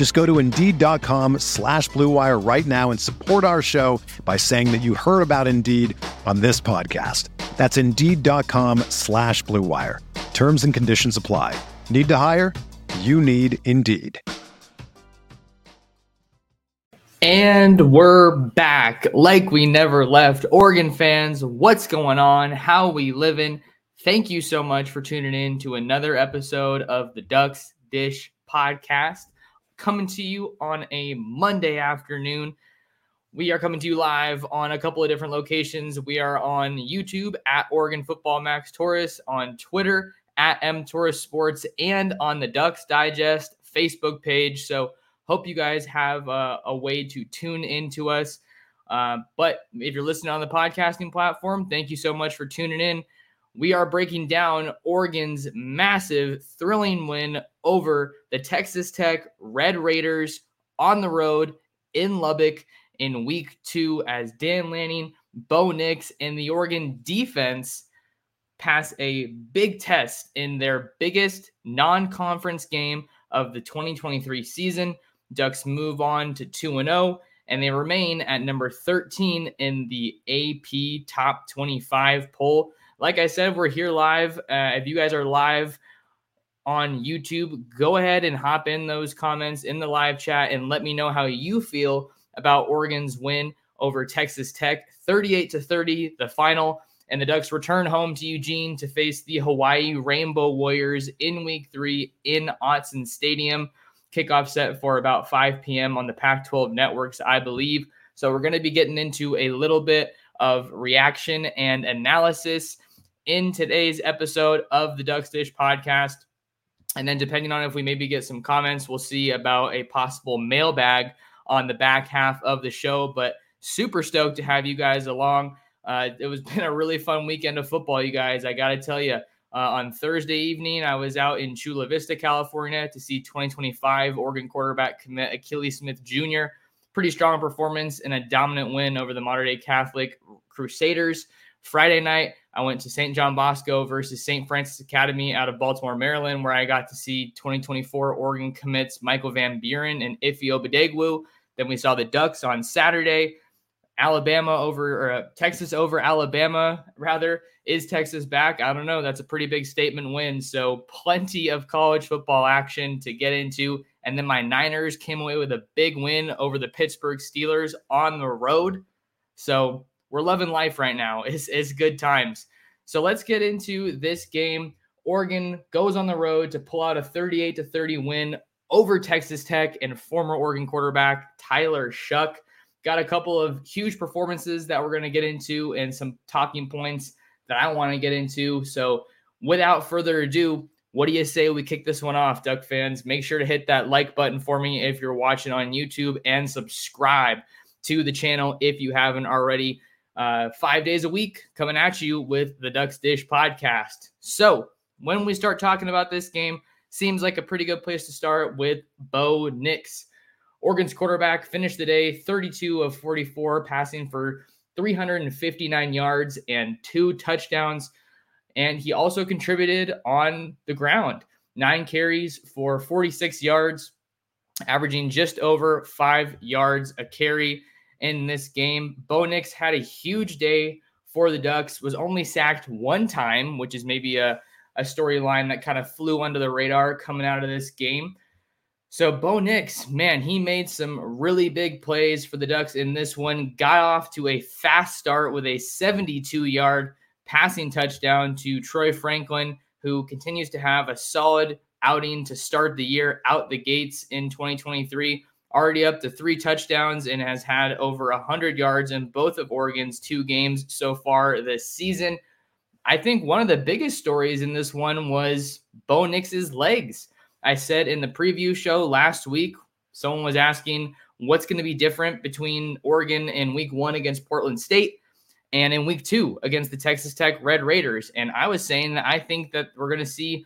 Just go to Indeed.com slash BlueWire right now and support our show by saying that you heard about Indeed on this podcast. That's Indeed.com slash BlueWire. Terms and conditions apply. Need to hire? You need Indeed. And we're back like we never left. Oregon fans, what's going on? How we living? Thank you so much for tuning in to another episode of the Ducks Dish podcast coming to you on a Monday afternoon. We are coming to you live on a couple of different locations. We are on YouTube at Oregon Football Max Torres, on Twitter at M Torres Sports, and on the Ducks Digest Facebook page. So Hope you guys have a, a way to tune into us. Uh, but if you're listening on the podcasting platform, thank you so much for tuning in. We are breaking down Oregon's massive, thrilling win over the Texas Tech Red Raiders on the road in Lubbock in week two as Dan Lanning, Bo Nix, and the Oregon defense pass a big test in their biggest non conference game of the 2023 season. Ducks move on to 2 0, and they remain at number 13 in the AP Top 25 poll. Like I said, we're here live. Uh, if you guys are live on YouTube, go ahead and hop in those comments in the live chat and let me know how you feel about Oregon's win over Texas Tech 38 to 30, the final. And the Ducks return home to Eugene to face the Hawaii Rainbow Warriors in week three in Autzen Stadium kickoff set for about 5 p.m. on the Pac 12 networks, I believe. So we're going to be getting into a little bit of reaction and analysis in today's episode of the Ducks Dish podcast. And then, depending on if we maybe get some comments, we'll see about a possible mailbag on the back half of the show. But super stoked to have you guys along. Uh, it was been a really fun weekend of football, you guys. I got to tell you, uh, on Thursday evening, I was out in Chula Vista, California to see 2025 Oregon quarterback commit Akili Smith Jr. Pretty strong performance and a dominant win over the Mater Dei Catholic Crusaders. Friday night, I went to St. John Bosco versus St. Frances Academy out of Baltimore, Maryland, where I got to see 2024 Oregon commits Michael Van Buren and Ife Obadegwu. Then we saw the Ducks on Saturday. Alabama over or uh, Texas over Alabama, rather. Is Texas back? I don't know. That's a pretty big statement win. So, plenty of college football action to get into. And then my Niners came away with a big win over the Pittsburgh Steelers on the road. So, we're loving life right now. It's, it's good times. So, let's get into this game. Oregon goes on the road to pull out a 38 to 30 win over Texas Tech and former Oregon quarterback Tyler Shough. Got a couple of huge performances that we're going to get into and some talking points that I want to get into. So, without further ado, what do you say we kick this one off, Duck fans? Make sure to hit that like button for me if you're watching on YouTube and subscribe to the channel if you haven't already. Uh, five days a week coming at you with the Ducks Dish podcast. So, when we start talking about this game, seems like a pretty good place to start with Bo Nix. Oregon's quarterback finished the day 32 of 44, passing for 359 yards and two touchdowns. And he also contributed on the ground nine carries for 46 yards, averaging just over five yards a carry in this game. Bo Nix had a huge day for the Ducks, was only sacked one time, which is maybe a, a storyline that kind of flew under the radar coming out of this game. So Bo Nix, man, he made some really big plays for the Ducks in this one. Got off to a fast start with a 72-yard passing touchdown to Troy Franklin, who continues to have a solid outing to start the year out the gates in 2023. Already up to three touchdowns and has had over 100 yards in both of Oregon's two games so far this season. I think one of the biggest stories in this one was Bo Nix's legs. I said in the preview show last week, someone was asking what's going to be different between Oregon in week one against Portland State and in week two against the Texas Tech Red Raiders. And I was saying that I think that we're going to see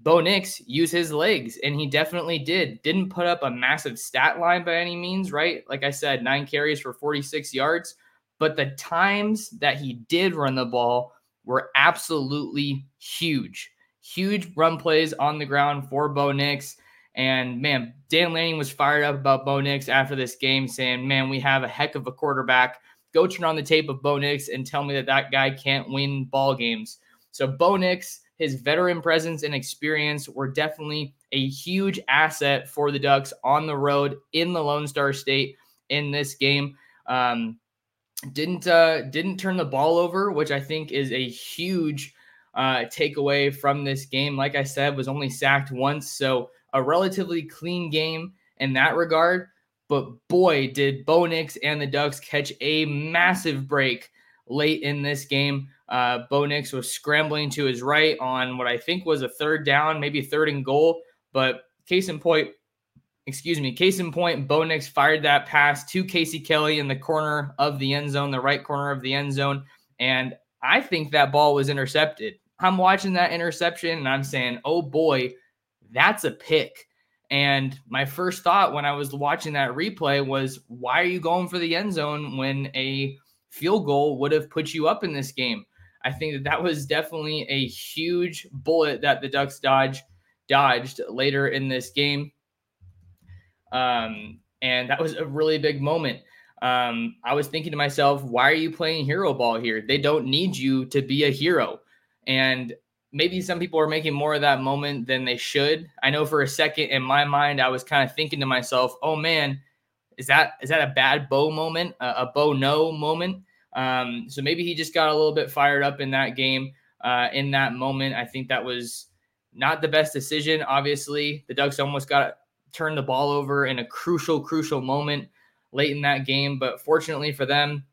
Bo Nix use his legs, and he definitely did. Didn't put up a massive stat line by any means, right? Like I said, nine carries for 46 yards. But the times that he did run the ball were absolutely huge. Huge run plays on the ground for Bo Nix. And man, Dan Lanning was fired up about Bo Nix after this game, saying, Man, we have a heck of a quarterback. Go turn on the tape of Bo Nix and tell me that that guy can't win ball games. So, Bo Nix, his veteran presence and experience were definitely a huge asset for the Ducks on the road in the Lone Star State in this game. Um, didn't uh, didn't turn the ball over, which I think is a huge uh, takeaway from this game. Like I said, was only sacked once, so a relatively clean game in that regard. But boy, did Bo Nix and the Ducks catch a massive break late in this game. Uh, Bo Nix was scrambling to his right on what I think was a third down, maybe third and goal. But case in point, excuse me, case in point, Bo Nix fired that pass to Casey Kelly in the corner of the end zone, the right corner of the end zone. And I think that ball was intercepted. I'm watching that interception and I'm saying, oh boy, that's a pick. And my first thought when I was watching that replay was, why are you going for the end zone when a field goal would have put you up in this game? I think that that was definitely a huge bullet that the Ducks dodge dodged later in this game. Um, and that was a really big moment. Um, I was thinking to myself, why are you playing hero ball here? They don't need you to be a hero. And maybe some people are making more of that moment than they should. I know for a second in my mind, I was kind of thinking to myself, oh man, is that is that a bad Bo moment, a, Bo no moment? Um, so maybe he just got a little bit fired up in that game, uh, in that moment. I think that was not the best decision. Obviously, the Ducks almost got turn the ball over in a crucial, crucial moment late in that game. But fortunately for them,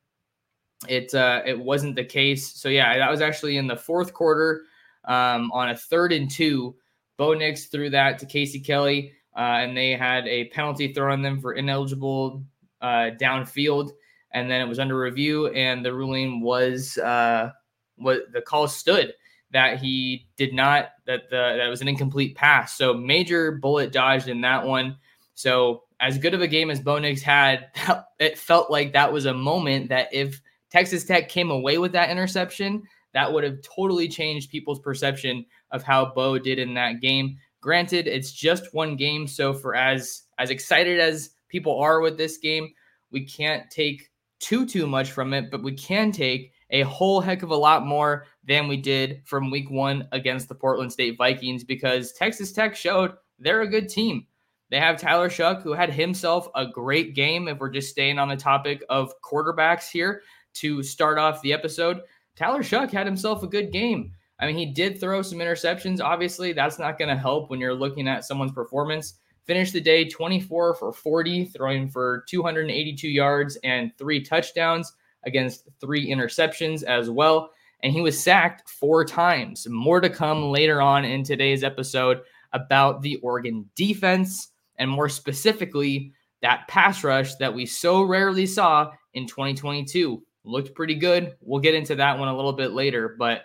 it uh, it wasn't the case. So yeah, that was actually in the fourth quarter um, on a third and two. Bo Nix threw that to Casey Kelly, uh, and they had a penalty thrown on them for ineligible uh, downfield. And then it was under review, and the ruling was uh, what the call stood that he did not that the that was an incomplete pass. So major bullet dodged in that one. So as good of a game as Bo Nix had, it felt like that was a moment that if Texas Tech came away with that interception, that would have totally changed people's perception of how Bo did in that game. Granted, it's just one game, so for as as excited as people are with this game, we can't take too too much from it, but we can take a whole heck of a lot more than we did from week one against the Portland State Vikings because Texas Tech showed they're a good team. They have Tyler Shough, who had himself a great game. If we're just staying on the topic of quarterbacks here to start off the episode, Tyler Shough had himself a good game. I mean, he did throw some interceptions. Obviously, that's not going to help when you're looking at someone's performance. Finished the day 24 for 40, throwing for 282 yards and three touchdowns against three interceptions as well. And he was sacked four times. More to come later on in today's episode about the Oregon defense and more specifically, that pass rush that we so rarely saw in 2022. Looked pretty good. We'll get into that one a little bit later. But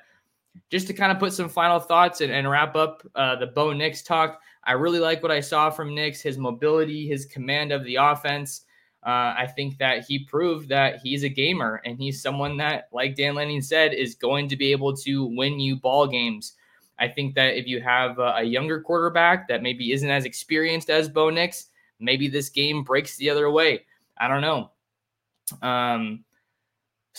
just to kind of put some final thoughts and, and wrap up uh, the Bo Nix talk, I really like what I saw from Nix, his mobility, his command of the offense uh, I think that he proved that he's a gamer and he's someone that, like Dan Lanning said, is going to be able to win you ball games. I think that if you have a, a younger quarterback that maybe isn't as experienced as Bo Nix, maybe this game breaks the other way. I don't know. Um,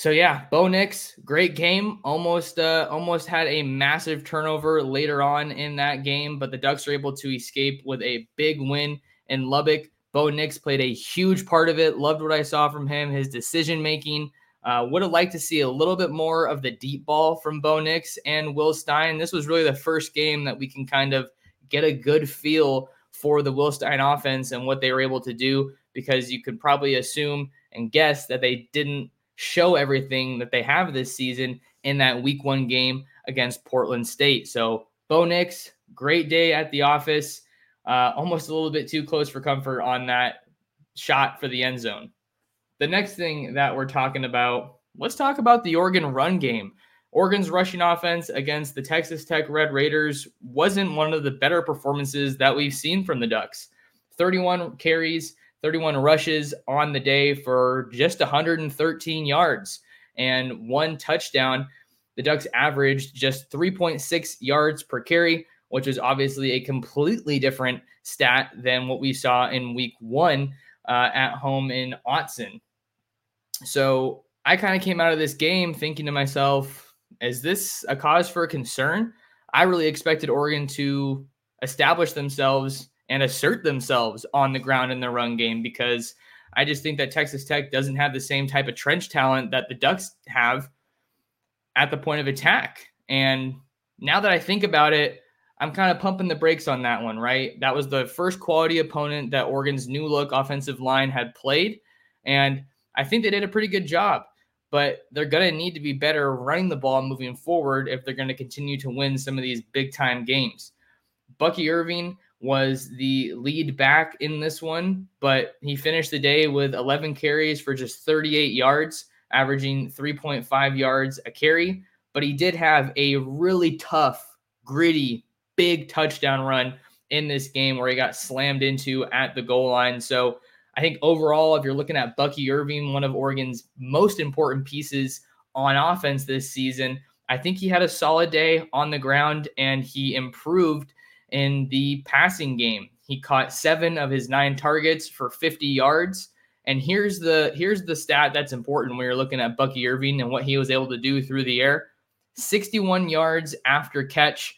so yeah, Bo Nix, great game. Almost, uh, almost had a massive turnover later on in that game, but the Ducks are able to escape with a big win in Lubbock. Bo Nix played a huge part of it. Loved what I saw from him. His decision making Uh, would have liked to see a little bit more of the deep ball from Bo Nix and Will Stein. This was really the first game that we can kind of get a good feel for the Will Stein offense and what they were able to do because you could probably assume and guess that they didn't show everything that they have this season in that week one game against Portland State. So, Bo Nix, great day at the office. Uh, almost a little bit too close for comfort on that shot for the end zone. The next thing that we're talking about, let's talk about the Oregon run game. Oregon's rushing offense against the Texas Tech Red Raiders wasn't one of the better performances that we've seen from the Ducks. 31 carries, 31 rushes on the day for just 113 yards and one touchdown. The Ducks averaged just 3.6 yards per carry, which is obviously a completely different stat than what we saw in week one uh, at home in Autzen. So I kind of came out of this game thinking to myself, is this a cause for concern? I really expected Oregon to establish themselves and assert themselves on the ground in the run game because I just think that Texas Tech doesn't have the same type of trench talent that the Ducks have at the point of attack. And now that I think about it, I'm kind of pumping the brakes on that one, right? That was the first quality opponent that Oregon's new look offensive line had played. And I think they did a pretty good job, but they're going to need to be better running the ball moving forward if they're going to continue to win some of these big time games. Bucky Irving was the lead back in this one, but he finished the day with 11 carries for just 38 yards, averaging 3.5 yards a carry. But he did have a really tough, gritty big touchdown run in this game where he got slammed into at the goal line. So I think overall, if you're looking at Bucky Irving, one of Oregon's most important pieces on offense this season, I think he had a solid day on the ground and he improved in the passing game. He caught seven of his nine targets for 50 yards. And here's the here's the stat that's important when you're looking at Bucky Irving and what he was able to do through the air. 61 yards after catch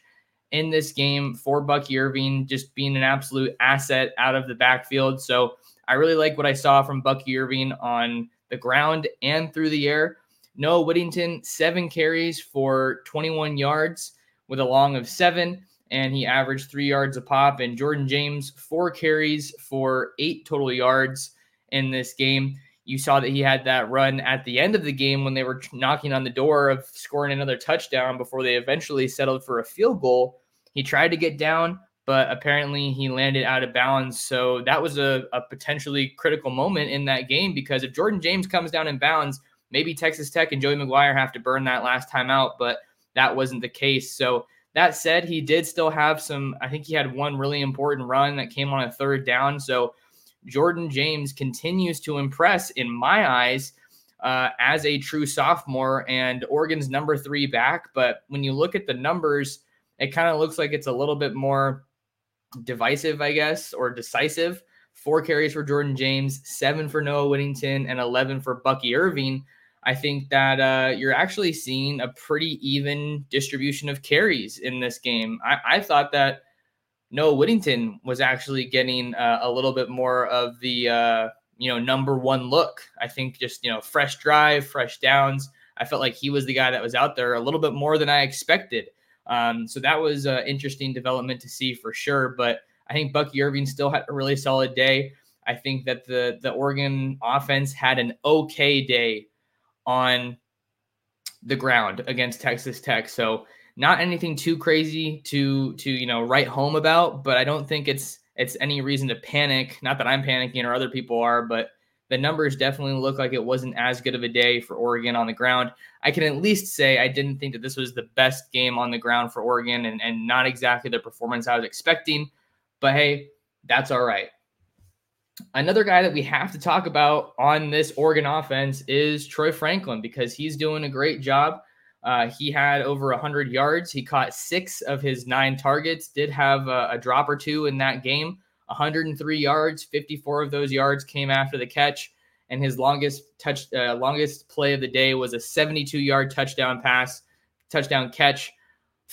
in this game for Bucky Irving, just being an absolute asset out of the backfield. So I really like what I saw from Bucky Irving on the ground and through the air. Noah Whittington, seven carries for 21 yards with a long of seven, and he averaged three yards a pop. And Jordan James, four carries for eight total yards in this game. You saw that he had that run at the end of the game when they were knocking on the door of scoring another touchdown before they eventually settled for a field goal. He tried to get down, but apparently he landed out of bounds. So that was a, a potentially critical moment in that game because if Jordan James comes down in bounds, maybe Texas Tech and Joey McGuire have to burn that last time out, but that wasn't the case. So that said, he did still have some, I think he had one really important run that came on a third down. So Jordan James continues to impress in my eyes. Uh, as a true sophomore and Oregon's number three back. But when you look at the numbers, it kind of looks like it's a little bit more divisive, I guess, or decisive. Four carries for Jordan James, seven for Noah Whittington, and 11 for Bucky Irving. I think that uh, you're actually seeing a pretty even distribution of carries in this game. I, I thought that Noah Whittington was actually getting uh, a little bit more of the uh, you know number one look. I think just you know fresh drive, fresh downs. I felt like he was the guy that was out there a little bit more than I expected. Um, so that was an interesting development to see for sure. But I think Bucky Irving still had a really solid day. I think that the the Oregon offense had an okay day on the ground against Texas Tech. So not anything too crazy to to you know write home about, but I don't think it's it's any reason to panic. Not that I'm panicking or other people are, but the numbers definitely look like it wasn't as good of a day for Oregon on the ground. I can at least say I didn't think that this was the best game on the ground for Oregon and, and not exactly the performance I was expecting. But hey, that's all right. Another guy that we have to talk about on this Oregon offense is Troy Franklin because he's doing a great job. Uh, he had over 100 yards. He caught six of his nine targets, did have a, a drop or two in that game. 103 yards, 54 of those yards came after the catch, and his longest touch, uh, longest play of the day was a 72 yard touchdown pass, touchdown catch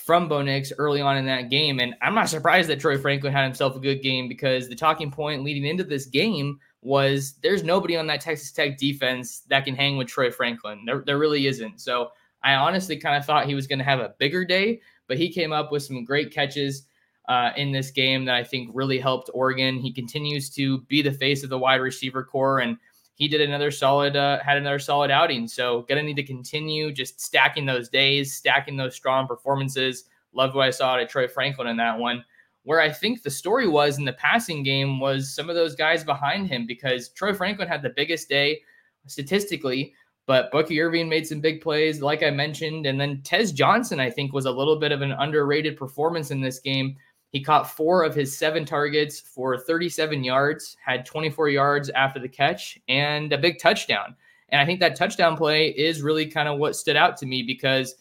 from Bo Nix early on in that game. And I'm not surprised that Troy Franklin had himself a good game because the talking point leading into this game was there's nobody on that Texas Tech defense that can hang with Troy Franklin. There, there really isn't. So I honestly kind of thought he was going to have a bigger day, but he came up with some great catches uh, in this game that I think really helped Oregon. He continues to be the face of the wide receiver corps, and he did another solid, uh, had another solid outing. So gonna need to continue just stacking those days, stacking those strong performances. Loved what I saw at Troy Franklin in that one. Where I think the story was in the passing game was some of those guys behind him because Troy Franklin had the biggest day statistically, but Bucky Irving made some big plays, like I mentioned. And then Tez Johnson, I think, was a little bit of an underrated performance in this game. He caught four of his seven targets for 37 yards, had 24 yards after the catch, and a big touchdown. And I think that touchdown play is really kind of what stood out to me because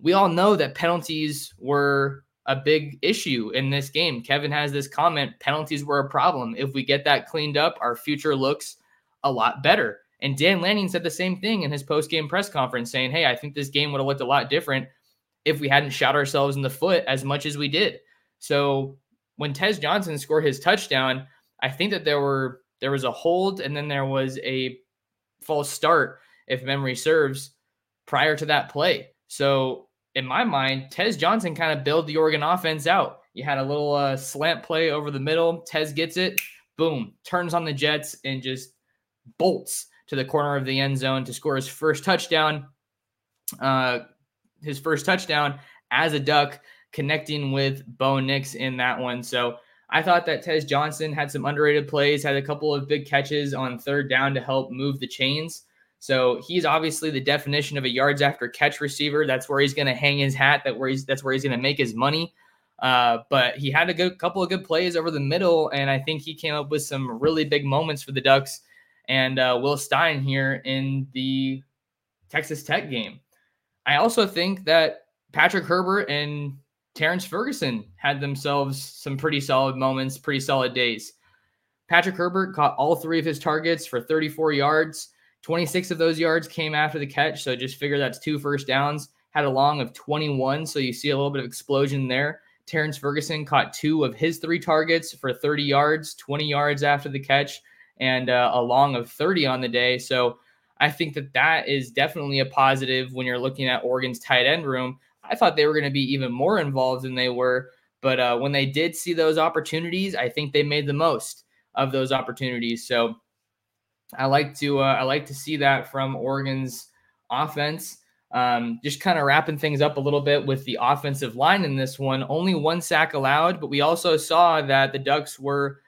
we all know that penalties were a big issue in this game. Kevin has this comment penalties were a problem. If we get that cleaned up, our future looks a lot better. And Dan Lanning said the same thing in his post game press conference, saying, Hey, I think this game would have looked a lot different if we hadn't shot ourselves in the foot as much as we did. So when Tez Johnson scored his touchdown, I think that there were there was a hold and then there was a false start, if memory serves, prior to that play. So in my mind, Tez Johnson kind of built the Oregon offense out. You had a little uh, slant play over the middle. Tez gets it, boom, turns on the Jets and just bolts to the corner of the end zone to score his first touchdown. Uh, his first touchdown as a Duck, connecting with Bo Nix in that one. So I thought that Tez Johnson had some underrated plays, had a couple of big catches on third down to help move the chains. So he's obviously the definition of a yards after catch receiver. That's where he's going to hang his hat. That where he's that's where he's going to make his money. Uh, but he had a good couple of good plays over the middle, and I think he came up with some really big moments for the Ducks and uh, Will Stein here in the Texas Tech game. I also think that Patrick Herbert and Terrence Ferguson had themselves some pretty solid moments, pretty solid days. Patrick Herbert caught all three of his targets for 34 yards. 26 of those yards came after the catch. So just figure that's two first downs. Had a long of 21. So you see a little bit of explosion there. Terrence Ferguson caught two of his three targets for 30 yards, 20 yards after the catch, and uh, a long of 30 on the day. So I think that that is definitely a positive when you're looking at Oregon's tight end room. I thought they were going to be even more involved than they were. But uh, when they did see those opportunities, I think they made the most of those opportunities. So I like to uh, I like to see that from Oregon's offense. Um, just kind of wrapping things up a little bit with the offensive line in this one. Only one sack allowed, but we also saw that the Ducks were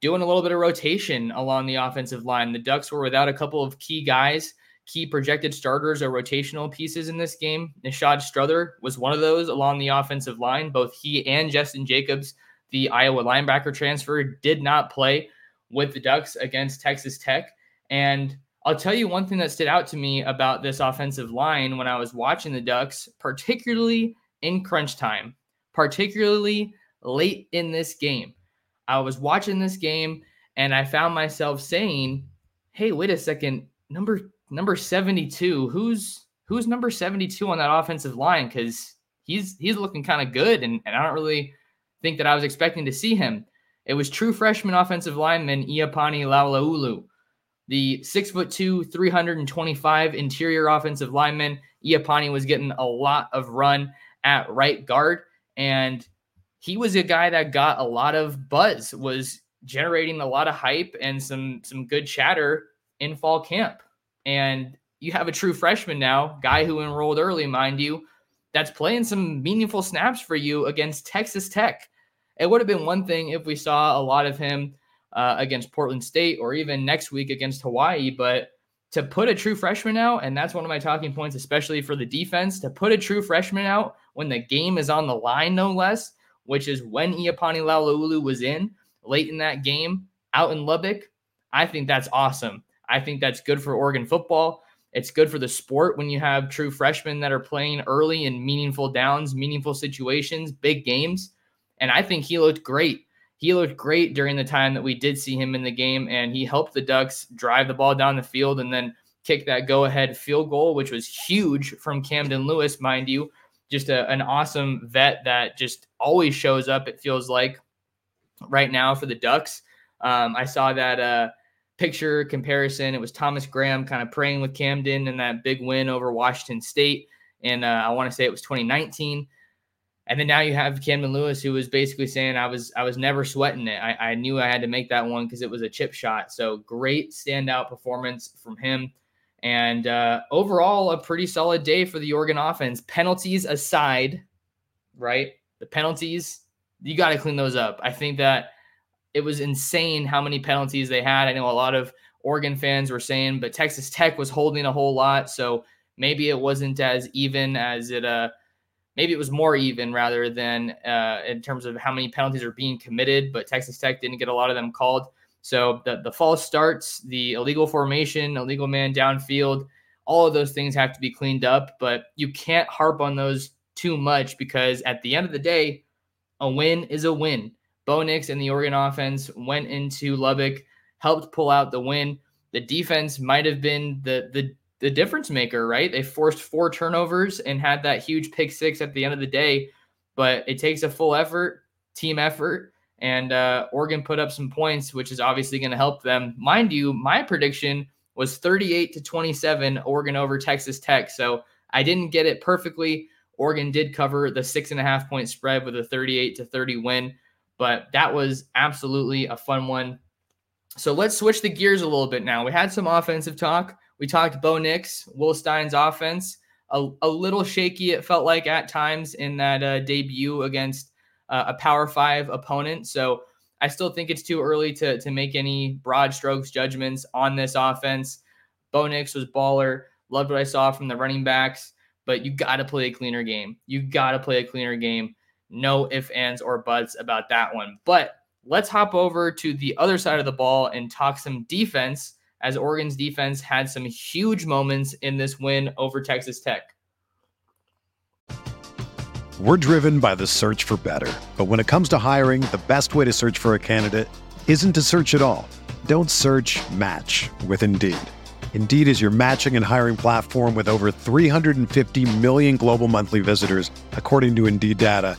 doing a little bit of rotation along the offensive line. The Ducks were without a couple of key guys, key projected starters or rotational pieces in this game. Nishad Strother was one of those along the offensive line. Both he and Justin Jacobs, the Iowa linebacker transfer, did not play with the Ducks against Texas Tech. And I'll tell you one thing that stood out to me about this offensive line when I was watching the Ducks, particularly in crunch time, particularly late in this game. I was watching this game and I found myself saying, "Hey, wait a second, number number 72, who's who's number 72 on that offensive line cuz he's he's looking kind of good and, and I don't really think that I was expecting to see him. It was true freshman offensive lineman Iapani Laloulu the six foot two, 325 interior offensive lineman. Iapani was getting a lot of run at right guard, and he was a guy that got a lot of buzz, was generating a lot of hype and some some good chatter in fall camp. And you have a true freshman now, guy who enrolled early, mind you, that's playing some meaningful snaps for you against Texas Tech. It would have been one thing if we saw a lot of him uh, against Portland State or even next week against Hawaii. But to put a true freshman out, and that's one of my talking points, especially for the defense, to put a true freshman out when the game is on the line, no less, which is when Iapani Laloulu was in late in that game out in Lubbock. I think that's awesome. I think that's good for Oregon football. It's good for the sport when you have true freshmen that are playing early in meaningful downs, meaningful situations, big games. And I think he looked great he looked great during the time that we did see him in the game, and he helped the Ducks drive the ball down the field and then kick that go ahead field goal, which was huge from Camden Lewis, mind you. Just a, an awesome vet that just always shows up, it feels like, right now for the Ducks. Um, I saw that uh, picture comparison, it was Thomas Graham kind of praying with Camden in that big win over Washington State. And uh, I want to say it was 2019. And then now you have Camden Lewis, who was basically saying, "I was I was never sweating it. I, I knew I had to make that one because it was a chip shot." So great standout performance from him, and uh, overall a pretty solid day for the Oregon offense. Penalties aside, right? The penalties you got to clean those up. I think that it was insane how many penalties they had. I know a lot of Oregon fans were saying, but Texas Tech was holding a whole lot, so maybe it wasn't as even as it uh maybe it was more even rather than uh, in terms of how many penalties are being committed, but Texas Tech didn't get a lot of them called. So the, the false starts, the illegal formation, illegal man downfield, all of those things have to be cleaned up, but you can't harp on those too much because at the end of the day, a win is a win. Bo Nix and the Oregon offense went into Lubbock, helped pull out the win. The defense might have been the the the difference maker, right? They forced four turnovers and had that huge pick six at the end of the day, but it takes a full effort, team effort, and uh, Oregon put up some points, which is obviously going to help them. Mind you, my prediction was 38 to 27, Oregon over Texas Tech. So I didn't get it perfectly. Oregon did cover the six and a half point spread with a 38 to 30 win, but that was absolutely a fun one. So let's switch the gears a little bit now. We had some offensive talk. We talked Bo Nix, Will Stein's offense, a, a little shaky, it felt like at times in that uh, debut against uh, a Power Five opponent. So I still think it's too early to, to make any broad strokes judgments on this offense. Bo Nix was baller. Loved what I saw from the running backs but you got to play a cleaner game. You got to play a cleaner game. No ifs, ands, or buts about that one. But let's hop over to the other side of the ball and talk some defense, as Oregon's defense had some huge moments in this win over Texas Tech. We're driven by the search for better. But when it comes to hiring, the best way to search for a candidate isn't to search at all. Don't search match with Indeed. Indeed is your matching and hiring platform with over 350 million global monthly visitors, according to Indeed data,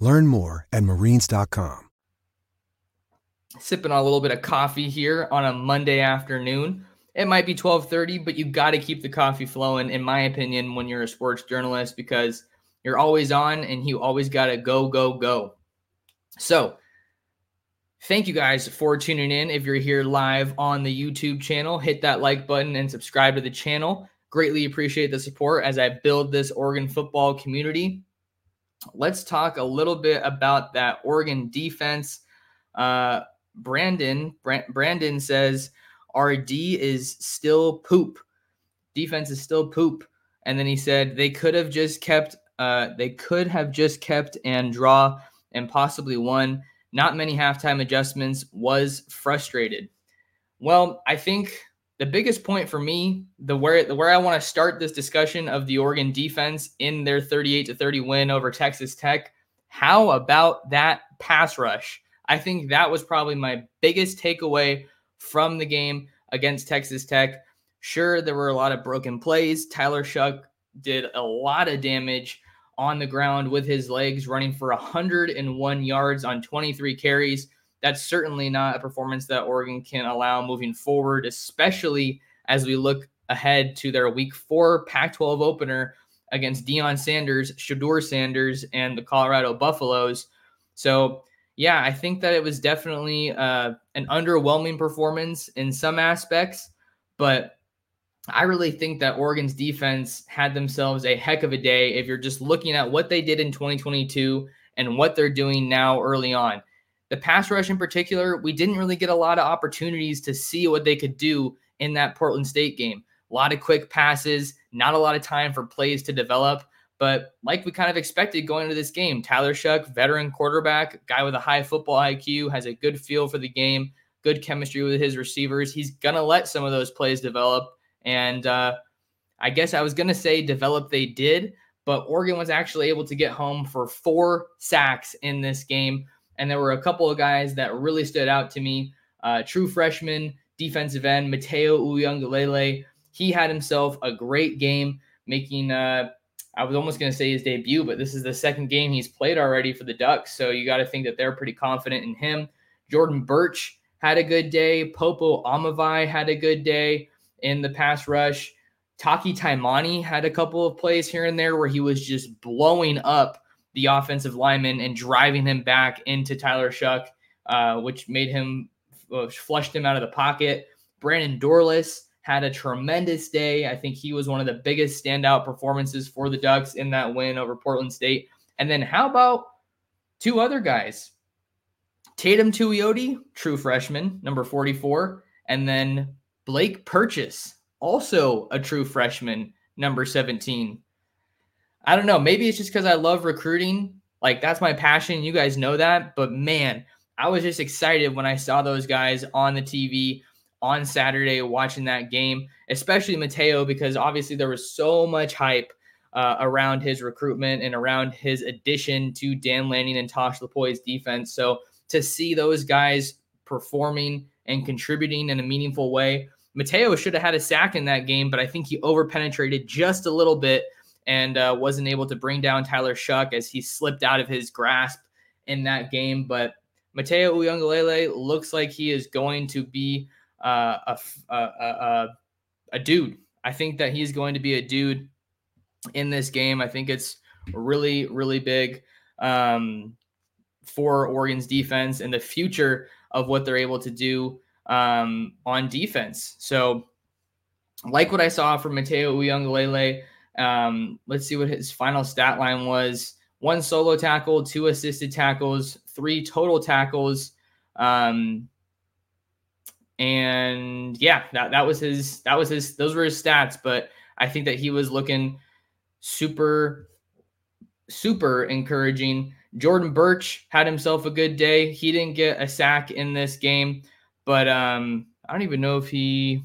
Learn more at marines.com. Sipping on a little bit of coffee here on a Monday afternoon. It might be 12:30, but you got to keep the coffee flowing in my opinion when you're a sports journalist because you're always on and you always got to go go go. So, thank you guys for tuning in. If you're here live on the YouTube channel, hit that like button and subscribe to the channel. Greatly appreciate the support as I build this Oregon football community let's talk a little bit about that Oregon defense. Uh, Brandon Brandon says RD is still poop. Defense is still poop. And then he said they could have just kept uh, they could have just kept and draw and possibly won. Not many halftime adjustments was frustrated. Well, I think the biggest point for me, the where the where I want to start this discussion of the Oregon defense in their 38 to 30 win over Texas Tech, how about that pass rush? I think that was probably my biggest takeaway from the game against Texas Tech. Sure, there were a lot of broken plays. Tyler Shough did a lot of damage on the ground with his legs, running for 101 yards on 23 carries. That's certainly not a performance that Oregon can allow moving forward, especially as we look ahead to their week four Pac 12 opener against Deion Sanders, Shedeur Sanders, and the Colorado Buffaloes. So, yeah, I think that it was definitely uh, an underwhelming performance in some aspects, but I really think that Oregon's defense had themselves a heck of a day if you're just looking at what they did in 2022 and what they're doing now early on. The pass rush in particular, we didn't really get a lot of opportunities to see what they could do in that Portland State game. A lot of quick passes, not a lot of time for plays to develop. But like we kind of expected going into this game, Tyler Shough, veteran quarterback, guy with a high football IQ, has a good feel for the game, good chemistry with his receivers. He's going to let some of those plays develop and uh, I guess I was going to say develop they did, but Oregon was actually able to get home for four sacks in this game. And there were a couple of guys that really stood out to me. Uh, true freshman defensive end Matayo Uiagalelei. He had himself a great game, making uh, I was almost going to say his debut, but this is the second game he's played already for the Ducks. So you got to think that they're pretty confident in him. Jordan Burch had a good day. Popo Aumavae had a good day in the pass rush. Taki Taimani had a couple of plays here and there where he was just blowing up the offensive lineman and driving him back into Tyler Shough, uh, which made him uh, flushed him out of the pocket. Brandon Dorlus had a tremendous day. I think he was one of the biggest standout performances for the Ducks in that win over Portland State. And then how about two other guys? Teitum Tuioti, true freshman, number 44, and then Blake Purchase, also a true freshman, number 17. I don't know. Maybe it's just because I love recruiting. Like, that's my passion. You guys know that. But man, I was just excited when I saw those guys on the TV on Saturday watching that game, especially Matayo, because obviously there was so much hype uh, around his recruitment and around his addition to Dan Lanning and Tosh Lupoi's defense. So to see those guys performing and contributing in a meaningful way. Matayo should have had a sack in that game, but I think he overpenetrated just a little bit and uh, wasn't able to bring down Tyler Shough as he slipped out of his grasp in that game. But Matayo Uiagalelei looks like he is going to be uh, a, a, a, a dude. I think that he's going to be a dude in this game. I think it's really, really big um, for Oregon's defense and the future of what they're able to do um, on defense. So, like what I saw from Matayo Uiagalelei, um, let's see what his final stat line was: one solo tackle, two assisted tackles, three total tackles. Um, and yeah, that, that was his that was his those were his stats, but I think that he was looking super super encouraging. Jordan Burch had himself a good day. He didn't get a sack in this game, but um, I don't even know if he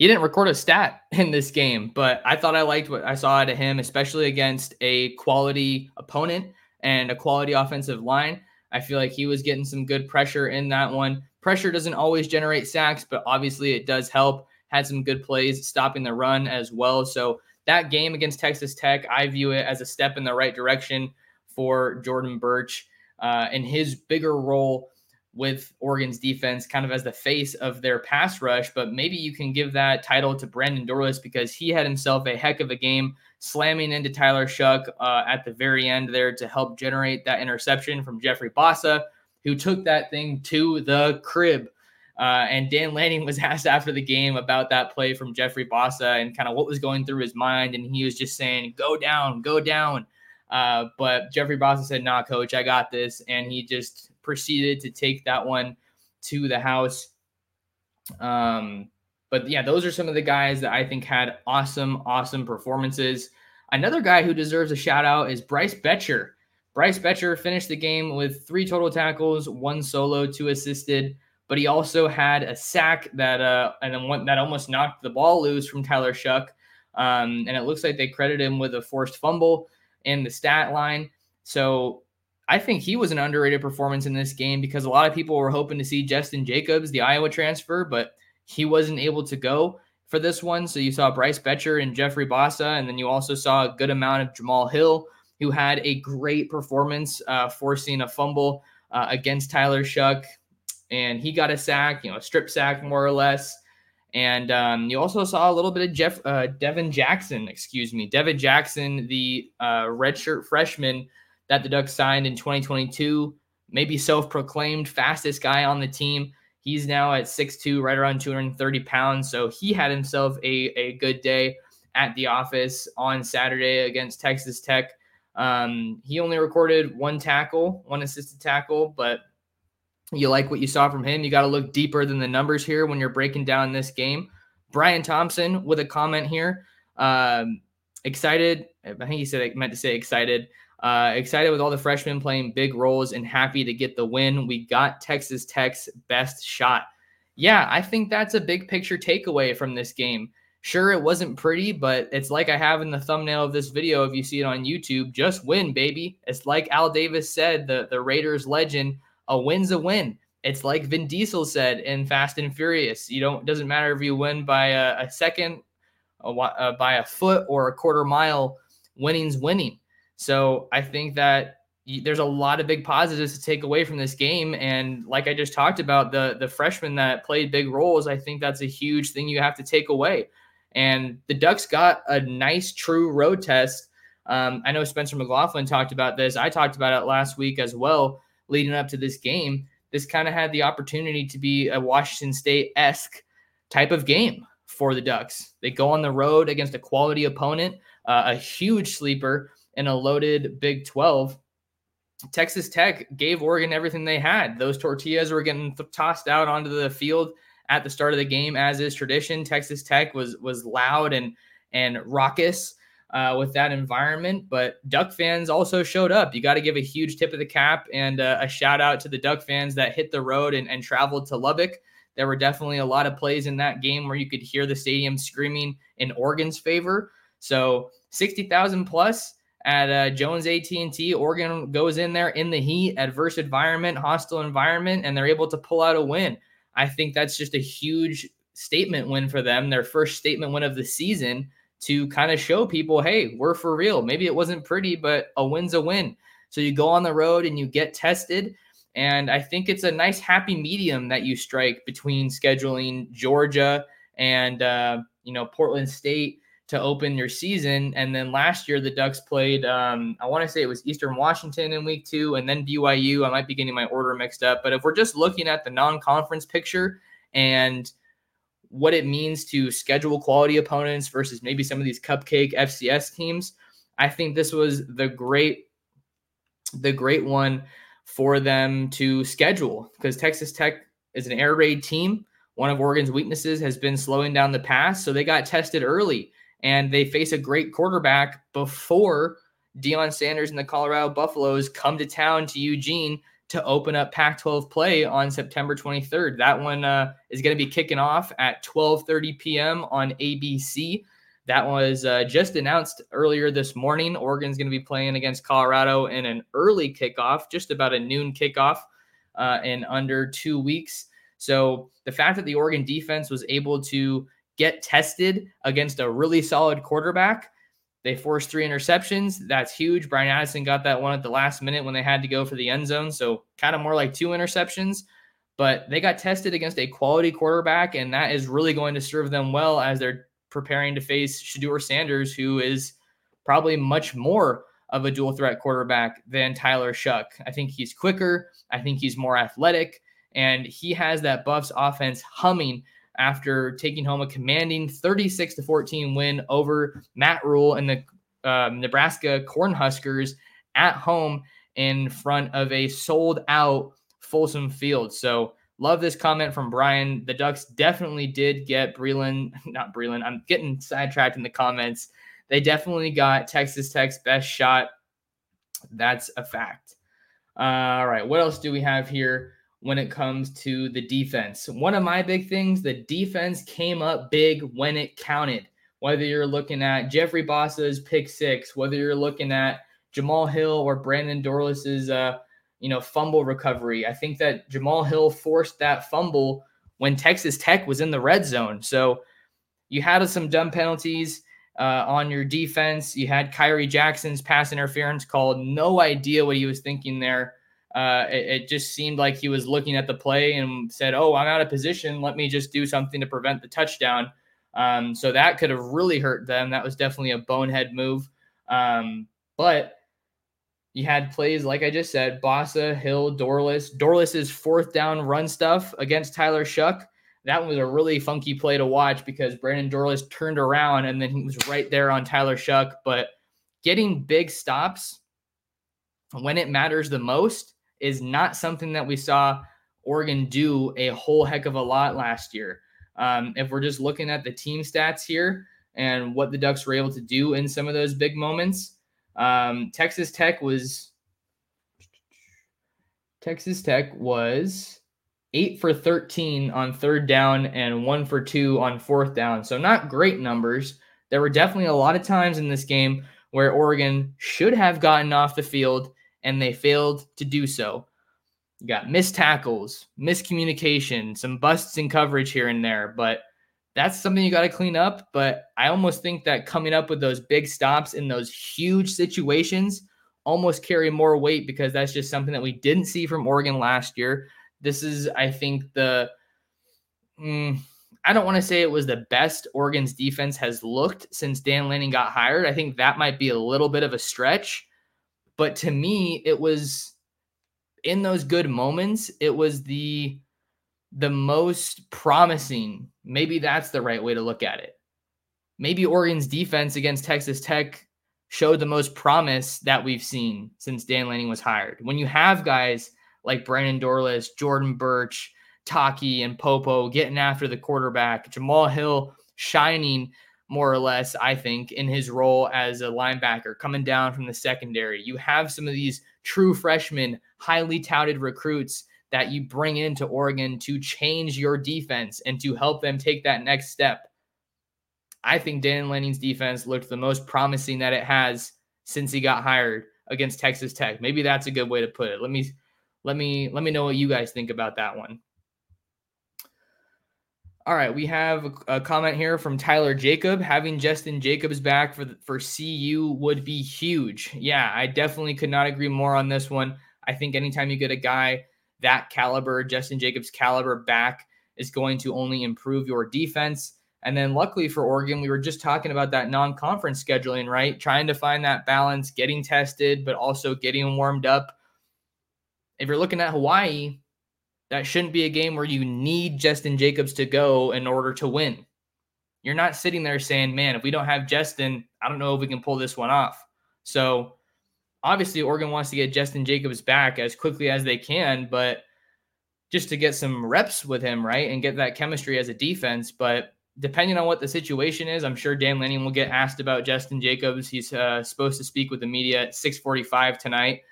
he didn't record a stat in this game. But I thought I liked what I saw out of him, especially against a quality opponent and a quality offensive line. I feel like he was getting some good pressure in that one. Pressure doesn't always generate sacks, but obviously it does help. Had some good plays stopping the run as well. So that game against Texas Tech, I view it as a step in the right direction for Jordan Burch uh, and his bigger role with Oregon's defense, kind of as the face of their pass rush. But maybe you can give that title to Brandon Dorlus because he had himself a heck of a game, slamming into Tyler Shough uh, at the very end there to help generate that interception from Jeffrey Bassa, who took that thing to the crib. Uh, and Dan Lanning was asked after the game about that play from Jeffrey Bassa and kind of what was going through his mind. And he was just saying, go down, go down. Uh, but Jeffrey Bassa said, nah, coach, I got this. And he just proceeded to take that one to the house. Um, but yeah, those are some of the guys that I think had awesome, awesome performances. Another guy who deserves a shout out is Bryce Boettcher. Bryce Boettcher finished the game with three total tackles, one solo, two assisted but he also had a sack that uh and then one that almost knocked the ball loose from Tyler Shough. Um, and it looks like they credit him with a forced fumble in the stat line. So I think he was an underrated performance in this game because a lot of people were hoping to see Justin Jacobs, the Iowa transfer, but he wasn't able to go for this one. So you saw Bryce Boettcher and Jeffrey Bassa, and then you also saw a good amount of Jamal Hill, who had a great performance, uh, forcing a fumble uh, against Tyler Shough, and he got a sack, you know, a strip sack more or less. And um, you also saw a little bit of Jeff uh, Devin Jackson, excuse me, Devin Jackson, the uh, redshirt freshman that the Ducks signed in 2022, maybe self-proclaimed fastest guy on the team. He's now at 6'2", right around 230 pounds. So he had himself a, a good day at the office on Saturday against Texas Tech. Um, he only recorded one tackle, one assisted tackle, but you like what you saw from him. You got to look deeper than the numbers here when you're breaking down this game. Brian Thompson with a comment here. Um, excited. I think he said I meant to say excited. Uh, excited with all the freshmen playing big roles and happy to get the win. We got Texas Tech's best shot. Yeah, I think that's a big picture takeaway from this game. Sure, it wasn't pretty, but it's like I have in the thumbnail of this video. If you see it on YouTube, just win, baby. It's like Al Davis said, the, the Raiders legend a win's a win. It's like Vin Diesel said in Fast and Furious. You don't doesn't matter if you win by a, a second, a, uh, by a foot or a quarter mile. Winning's winning. So I think that there's a lot of big positives to take away from this game. And like I just talked about, the the freshmen that played big roles, I think that's a huge thing you have to take away. And the Ducks got a nice, true road test. Um, I know Spencer McLaughlin talked about this. I talked about it last week as well leading up to this game, this kind of had the opportunity to be a Washington State esque type of game for the Ducks. They go on the road against a quality opponent, uh, a huge sleeper in a loaded Big 12. Texas Tech gave Oregon everything they had. Those tortillas were getting tossed out onto the field at the start of the game, as is tradition. Texas Tech was was loud and and raucous uh, with that environment. But Duck fans also showed up. You got to give a huge tip of the cap and uh, a shout out to the Duck fans that hit the road and, and traveled to Lubbock. There were definitely a lot of plays in that game where you could hear the stadium screaming in Oregon's favor. So 60,000 plus at uh, Jones AT&T. Oregon goes in there in the heat, adverse environment, hostile environment, and they're able to pull out a win. I think that's just a huge statement win for them, their first statement win of the season to kind of show people, hey, we're for real. Maybe it wasn't pretty, but a win's a win. So you go on the road and you get tested. And I think it's a nice happy medium that you strike between scheduling Georgia and uh, you know Portland State to open your season. And then last year the Ducks played, um, I want to say it was Eastern Washington in week two, and then BYU. I might be getting my order mixed up, but if we're just looking at the non-conference picture and what it means to schedule quality opponents versus maybe some of these cupcake FCS teams. I think this was the great the great one for them to schedule because Texas Tech is an air raid team. One of Oregon's weaknesses has been slowing down the pass, so they got tested early and they face a great quarterback before Deion Sanders and the Colorado Buffaloes come to town to Eugene to open up Pac-12 play on September 23rd. That one uh, is going to be kicking off at 12:30 p.m. on ABC. That was uh, just announced earlier this morning. Oregon's going to be playing against Colorado in an early kickoff, just about a noon kickoff uh, in under two weeks. So the fact that the Oregon defense was able to get tested against a really solid quarterback they forced three interceptions. That's huge. Bryan Addison got that one at the last minute when they had to go for the end zone. So kind of more like two interceptions. But they got tested against a quality quarterback, and that is really going to serve them well as they're preparing to face Shedeur Sanders, who is probably much more of a dual threat quarterback than Tyler Shough. I think he's quicker. I think he's more athletic, and he has that Buffs offense humming after taking home a commanding 36 to 14 win over Matt Rhule and the um, Nebraska Cornhuskers at home in front of a sold out Folsom Field. So love this comment from Brian. The Ducks definitely did get Breland, not Breland. I'm getting sidetracked in the comments. They definitely got Texas Tech's best shot. That's a fact. Uh, all right, what else do we have here? When it comes to the defense. One of my big things, the defense came up big when it counted. Whether you're looking at Jeffrey Bassa's pick six, whether you're looking at Jamal Hill or Brandon Dorlus's uh, you know, fumble recovery. I think that Jamal Hill forced that fumble when Texas Tech was in the red zone. So you had some dumb penalties uh, on your defense. You had Khyree Jackson's pass interference called. No idea what he was thinking there. Uh, it, it, just seemed like he was looking at the play and said, "Oh, I'm out of position. Let me just do something to prevent the touchdown." Um, so that could have really hurt them. That was definitely a bonehead move. Um, but you had plays like I just said, Bassa, Hill, Dorlus. Dorlus's fourth down run stuff against Tyler Shough. That was a really funky play to watch because Brandon Dorlus turned around and then he was right there on Tyler Shough. But getting big stops when it matters the most is not something that we saw Oregon do a whole heck of a lot last year. Um, if we're just looking at the team stats here and what the Ducks were able to do in some of those big moments, um, Texas Tech was Texas Tech was eight for 13 on third down and one for two on fourth down. So not great numbers. There were definitely a lot of times in this game where Oregon should have gotten off the field and they failed to do so. You got missed tackles, miscommunication, some busts in coverage here and there, but that's something you got to clean up. But I almost think that coming up with those big stops in those huge situations almost carry more weight because that's just something that we didn't see from Oregon last year. This is, I think, the. Mm, I don't want to say it was the best Oregon's defense has looked since Dan Lanning got hired. I think that might be a little bit of a stretch. But to me, it was in those good moments, it was the the most promising. Maybe that's the right way to look at it. Maybe Oregon's defense against Texas Tech showed the most promise that we've seen since Dan Lanning was hired. When you have guys like Brandon Dorlus, Jordan Burch, Taki, and Popo getting after the quarterback, Jamal Hill shining more or less, I think, in his role as a linebacker coming down from the secondary. You have some of these true freshmen, highly touted recruits that you bring into Oregon to change your defense and to help them take that next step. I think Dan Lanning's defense looked the most promising that it has since he got hired against Texas Tech. Maybe that's a good way to put it. Let me let me let me know what you guys think about that one. All right, we have a comment here from Tyler Jacob. Having Jestin Jacobs back for the, for CU would be huge. Yeah, I definitely could not agree more on this one. I think anytime you get a guy that caliber, Jestin Jacobs caliber back is going to only improve your defense. And then luckily for Oregon, we were just talking about that non-conference scheduling, right? Trying to find that balance, getting tested, but also getting warmed up. If you're looking at Hawaii, that shouldn't be a game where you need Jestin Jacobs to go in order to win. You're not sitting there saying, man, if we don't have Jestin, I don't know if we can pull this one off. So obviously Oregon wants to get Jestin Jacobs back as quickly as they can, but just to get some reps with him, right? And get that chemistry as a defense. But depending on what the situation is, I'm sure Dan Lanning will get asked about Jestin Jacobs. He's uh, supposed to speak with the media at 6:45 tonight.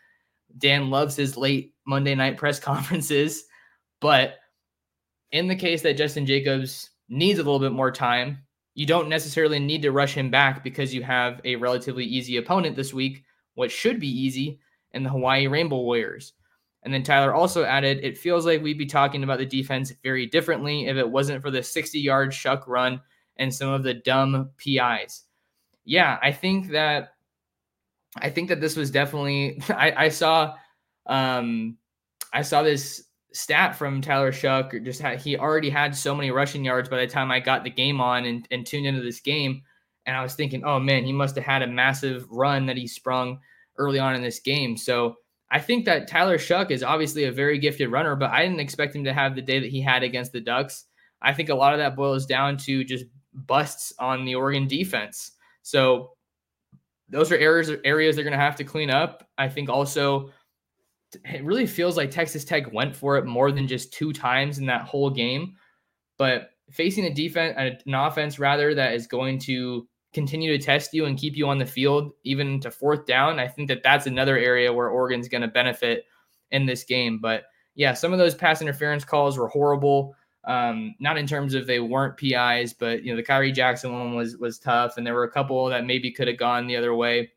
Dan loves his late Monday night press conferences, but in the case that Jestin Jacobs needs a little bit more time, you don't necessarily need to rush him back because you have a relatively easy opponent this week what should be easy in the Hawaii Rainbow Warriors. And then Tyler also added, it feels like we'd be talking about the defense very differently if it wasn't for the 60 yard Shough run and some of the dumb PIs. Yeah, I think that I think that this was definitely I, I saw um I saw this stat from Tyler Shough just had he already had so many rushing yards by the time I got the game on and, and tuned into this game and I was thinking, oh man, he must have had a massive run that he sprung early on in this game. So I think that Tyler Shough is obviously a very gifted runner, but I didn't expect him to have the day that he had against the Ducks. I think a lot of that boils down to just busts on the Oregon defense. So those are areas areas they're going to have to clean up. I think also it really feels like Texas Tech went for it more than just two times in that whole game. But facing a defense, an offense rather that is going to continue to test you and keep you on the field, even to fourth down, I think that that's another area where Oregon's going to benefit in this game. But yeah, some of those pass interference calls were horrible. Um, not in terms of they weren't PIs, but you know the Khyree Jackson one was was tough, and there were a couple that maybe could have gone the other way.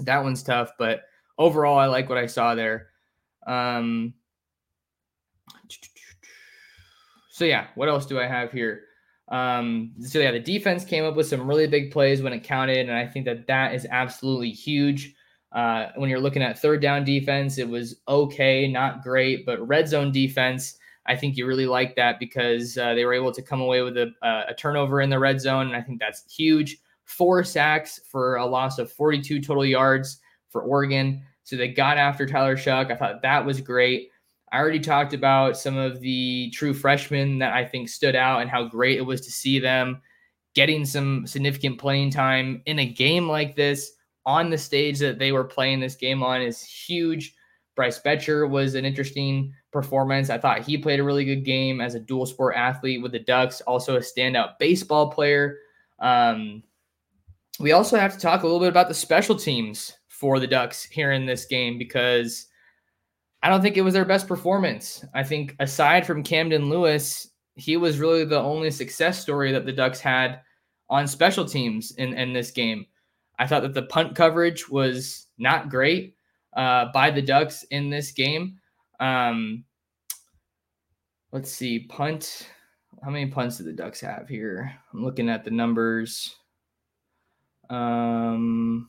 That one's tough, but overall, I like what I saw there. Um, so yeah, what else do I have here? Um, so yeah, the defense came up with some really big plays when it counted, and I think that that is absolutely huge. Uh, when you're looking at third down defense, it was okay, not great, but red zone defense, I think you really like that because uh, they were able to come away with a, a turnover in the red zone, and I think that's huge. Four sacks for a loss of 42 total yards for Oregon. So they got after Tyler Shough. I thought that was great. I already talked about some of the true freshmen that I think stood out and how great it was to see them getting some significant playing time in a game like this on the stage that they were playing this game on is huge. Bryce Boettcher was an interesting performance. I thought he played a really good game as a dual sport athlete with the Ducks, also a standout baseball player. Um, we also have to talk a little bit about the special teams for the Ducks here in this game because I don't think it was their best performance. I think aside from Camden Lewis, he was really the only success story that the Ducks had on special teams in, in this game. I thought that the punt coverage was not great uh, by the Ducks in this game. Um, let's see, punt. How many punts do the Ducks have here? I'm looking at the numbers. Um,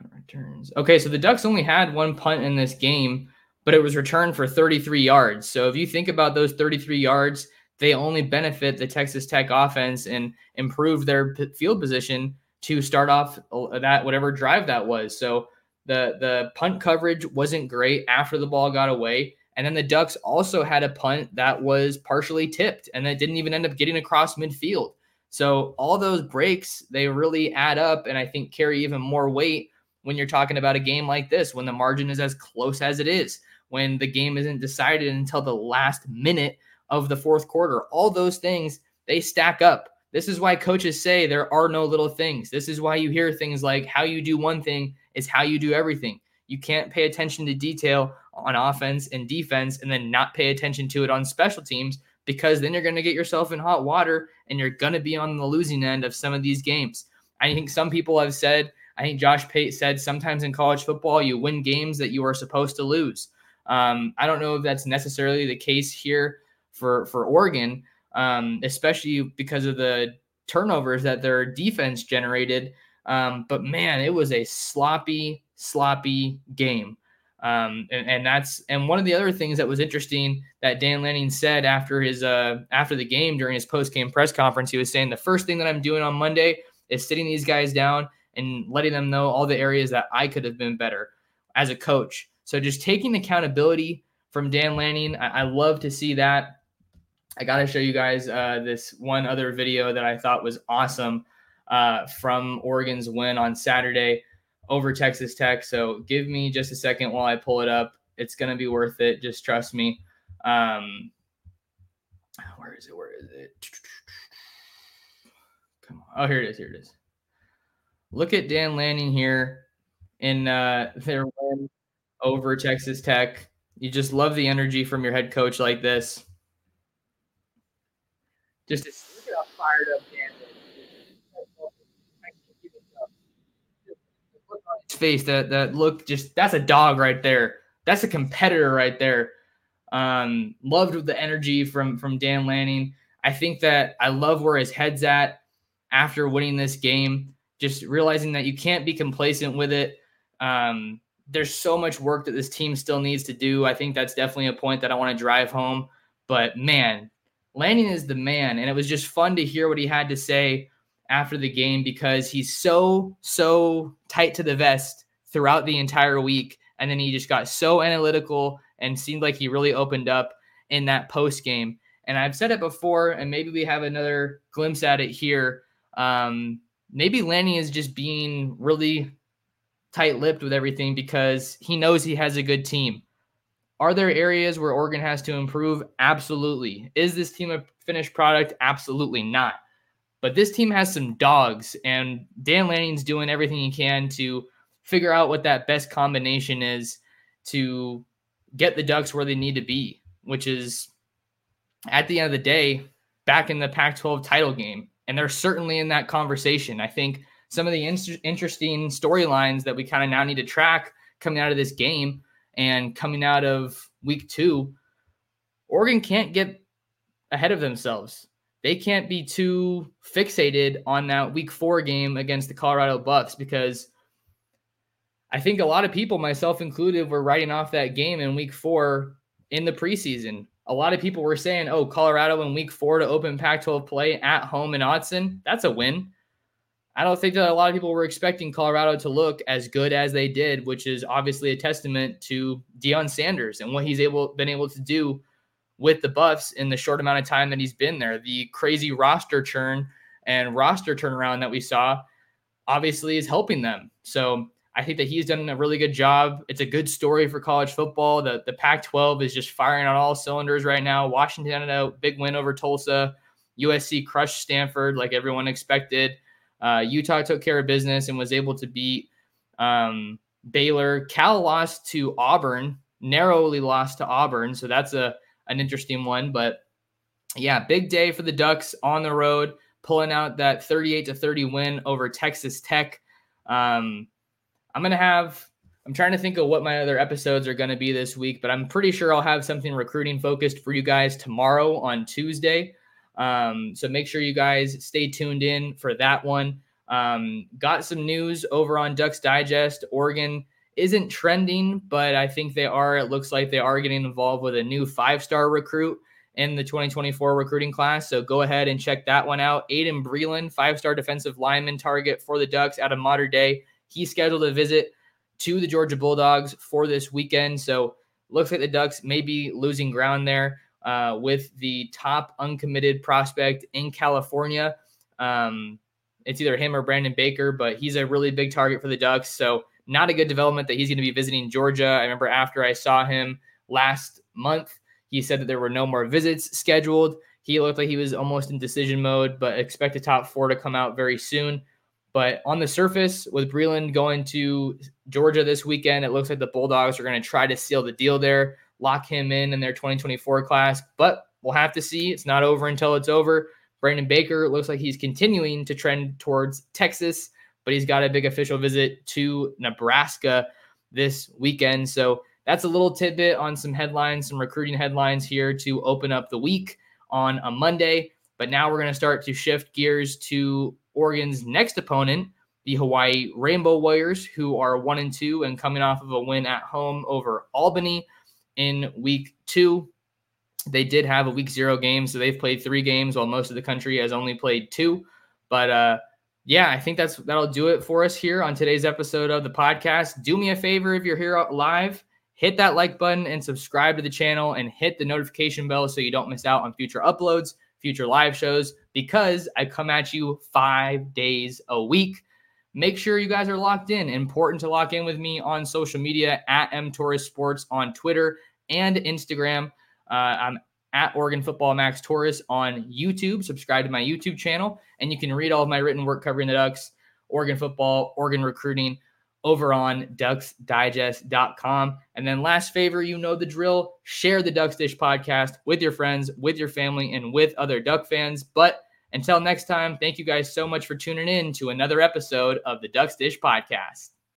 punt returns. Okay, so the Ducks only had one punt in this game, but it was returned for 33 yards. So if you think about those 33 yards, they only benefit the Texas Tech offense and improve their p- field position to start off uh, that whatever drive that was. So the the punt coverage wasn't great after the ball got away. And then the Ducks also had a punt that was partially tipped and that didn't even end up getting across midfield. So all those breaks, they really add up and I think carry even more weight when you're talking about a game like this, when the margin is as close as it is, when the game isn't decided until the last minute of the fourth quarter. All those things, they stack up. This is why coaches say there are no little things. This is why you hear things like how you do one thing is how you do everything. You can't pay attention to detail on offense and defense and then not pay attention to it on special teams because then you're going to get yourself in hot water and you're going to be on the losing end of some of these games. I think some people have said, I think Josh Pate said sometimes in college football, you win games that you are supposed to lose. Um, I don't know if that's necessarily the case here for, for Oregon, um, especially because of the turnovers that their defense generated. Um, but man, it was a sloppy, sloppy game. Um, and, and, that's and one of the other things that was interesting that Dan Lanning said after his uh after the game during his post game press conference, he was saying the first thing that I'm doing on Monday is sitting these guys down and letting them know all the areas that I could have been better as a coach. So just taking accountability from Dan Lanning, I, I love to see that. I got to show you guys uh, this one other video that I thought was awesome uh, from Oregon's win on Saturday over Texas Tech. So give me just a second while I pull it up. It's going to be worth it. Just trust me. Um, where is it? Where is it? Come on. Oh, here it is. Here it is. Look at Dan Lanning here in uh, their win over Texas Tech. You just love the energy from your head coach like this. Just look at how fired up Dan is. His face, that that look, just that's a dog right there. That's a competitor right there. Um, loved the energy from from Dan Lanning. I think that I love where his head's at after winning this game. Just realizing that you can't be complacent with it. Um, there's so much work that this team still needs to do. I think that's definitely a point that I want to drive home. But man, Lanning is the man. And it was just fun to hear what he had to say after the game because he's so, so tight to the vest throughout the entire week. And then he just got so analytical and seemed like he really opened up in that post game. And I've said it before, and maybe we have another glimpse at it here. Um, maybe Lanning is just being really tight lipped with everything because he knows he has a good team. Are there areas where Oregon has to improve? Absolutely. Is this team a finished product? Absolutely not. But this team has some dogs, and Dan Lanning's doing everything he can to figure out what that best combination is to get the Ducks where they need to be, which is at the end of the day, back in the Pac 12 title game. And they're certainly in that conversation. I think some of the in- interesting storylines that we kind of now need to track coming out of this game and coming out of week two, Oregon can't get ahead of themselves. they can't be too fixated on that week four game against the Colorado Buffs because I think a lot of people, myself included, were writing off that game in week four in the preseason. A lot of people were saying, oh, Colorado in week four to open Pac 12 play at home in Autzen, that's a win. I don't think that a lot of people were expecting Colorado to look as good as they did, which is obviously a testament to Deion Sanders and what he's able been able to do with the Buffs in the short amount of time that he's been there. The crazy roster churn and roster turnaround that we saw obviously is helping them. So I think that he's done a really good job. It's a good story for college football. The the Pac-12 is just firing on all cylinders right now. Washington had a big win over Tulsa. USC crushed Stanford like everyone expected. Uh, Utah took care of business and was able to beat um, Baylor. Cal lost to Auburn, narrowly lost to Auburn, so that's a an interesting one. But yeah, big day for the Ducks on the road, pulling out that 38 to 30 win over Texas Tech. Um, I'm gonna have. I'm trying to think of what my other episodes are going to be this week, but I'm pretty sure I'll have something recruiting focused for you guys tomorrow on Tuesday. Um, so make sure you guys stay tuned in for that one. Um, got some news over on Ducks Digest. Oregon isn't trending, but I think they are. It looks like they are getting involved with a new five star recruit in the 2024 recruiting class. So go ahead and check that one out. Aiden Breland, five star defensive lineman target for the Ducks out of Mater Dei. He's scheduled a visit to the Georgia Bulldogs for this weekend. So looks like the Ducks may be losing ground there uh, with the top uncommitted prospect in California. Um, it's either him or Brandon Baker, but he's a really big target for the Ducks. So, not a good development that he's going to be visiting Georgia. I remember after I saw him last month, he said that there were no more visits scheduled. He looked like he was almost in decision mode, but expect the top four to come out very soon. But on the surface, with Breland going to Georgia this weekend, it looks like the Bulldogs are going to try to seal the deal there lock him in in their 2024 class, but we'll have to see. It's not over until it's over. Brandon Baker looks like he's continuing to trend towards Texas, but he's got a big official visit to Nebraska this weekend. So that's a little tidbit on some headlines, some recruiting headlines here to open up the week on a Monday. But now we're going to start to shift gears to Oregon's next opponent, the Hawaii Rainbow Warriors, who are one and two and coming off of a win at home over Albany in week two. They did have a week zero game, so they've played three games while most of the country has only played two. But uh, yeah, I think that's that'll do it for us here on today's episode of the podcast. Do me a favor if you're here live, hit that like button and subscribe to the channel and hit the notification bell so you don't miss out on future uploads, future live shows, because I come at you five days a week. Make sure you guys are locked in. Important to lock in with me on social media at mtorres sports on Twitter and Instagram. Uh, I'm at Oregon Football Max Torres on YouTube. Subscribe to my YouTube channel, and you can read all of my written work covering the Ducks, Oregon football, Oregon recruiting over on ducksdigest.com. And then, last favor, you know the drill share the Ducks Dish podcast with your friends, with your family, and with other Duck fans. But until next time, thank you guys so much for tuning in to another episode of the Ducks Dish podcast.